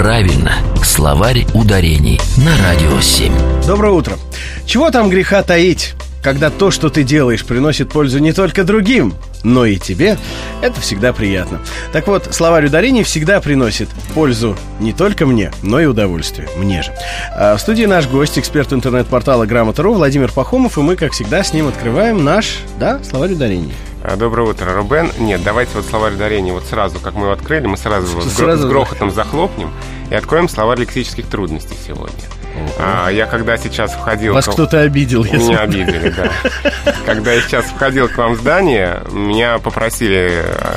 Правильно, словарь ударений на Радио 7. Доброе утро. Чего там греха таить? Когда то, что ты делаешь, приносит пользу не только другим, но и тебе, это всегда приятно. Так вот, словарь ударений всегда приносит пользу не только мне, но и удовольствие. Мне же. А в студии наш гость, эксперт интернет-портала Грамота.ру Владимир Пахомов, и мы, как всегда, с ним открываем наш, да, словарь ударений. А, Доброе утро, Рубен. Нет, давайте вот словарь ударения вот сразу, как мы его открыли, мы сразу его Сразу? с грохотом захлопнем и откроем словарь лексических трудностей сегодня. А, я когда сейчас входил... Вас к- кто-то обидел, если... Меня обидели, да. Когда я сейчас входил к вам в здание, меня попросили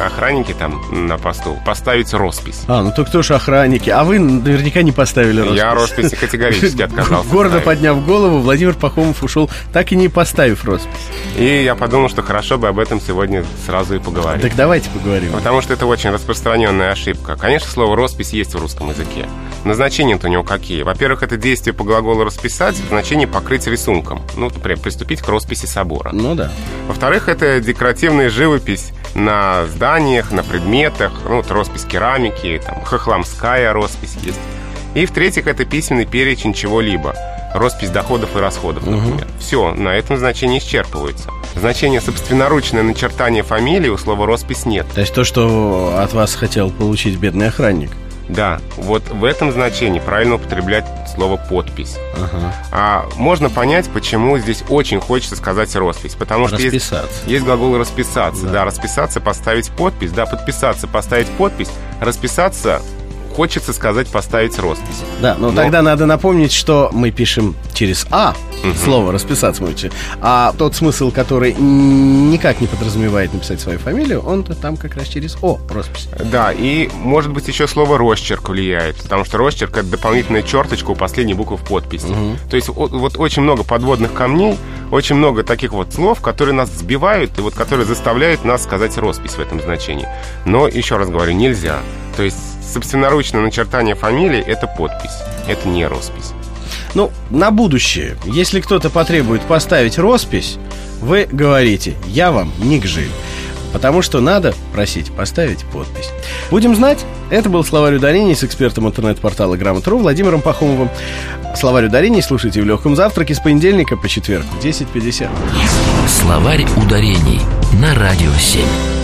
охранники там на посту поставить роспись. А, ну то кто ж охранники? А вы наверняка не поставили роспись. Я роспись категорически отказался. Гордо ставить. подняв голову, Владимир Пахомов ушел, так и не поставив роспись. И я подумал, что хорошо бы об этом сегодня сразу и поговорить. Так давайте поговорим. Потому что это очень распространенная ошибка. Конечно, слово «роспись» есть в русском языке. Назначения-то у него какие? Во-первых, это действие по глаголу «расписать» в значении «покрыть рисунком». Ну, например, приступить к росписи собора. Ну да. Во-вторых, это декоративная живопись на зданиях, на предметах. Ну, вот роспись керамики, там, хохламская роспись есть. И в-третьих, это письменный перечень чего-либо. Роспись доходов и расходов, например. Все, на этом значение исчерпывается. Значение собственноручное начертание фамилии у слова «роспись» нет. То есть то, что от вас хотел получить бедный охранник. Да, вот в этом значении правильно употреблять слово «подпись». Ага. А можно понять, почему здесь очень хочется сказать «роспись». Потому что есть, есть глагол «расписаться». Да. Да. расписаться, поставить подпись. Да, подписаться, поставить подпись. Расписаться хочется сказать «поставить роспись». Да, но, Но- тогда надо напомнить, что мы пишем через «а» слово «расписаться» можете, а тот смысл, который никак не подразумевает написать свою фамилию, он-то там как раз через «о» роспись. Да, и может быть еще слово «росчерк» влияет, потому что росчерк — это дополнительная черточка у последней буквы в подписи. То есть вот, вот очень много подводных камней, очень много таких вот слов, которые нас сбивают и вот которые заставляют нас сказать роспись в этом значении. Но, еще раз говорю, нельзя. То есть собственноручное начертание фамилии — это подпись, это не роспись. Ну, на будущее, если кто-то потребует поставить роспись, вы говорите «я вам не гжиль». Потому что надо просить поставить подпись. Будем знать. Это был словарь ударений с экспертом интернет-портала Грамотру Владимиром Пахомовым. Словарь ударений слушайте в легком завтраке с понедельника по четверг в 10.50. Словарь ударений на Радио 7.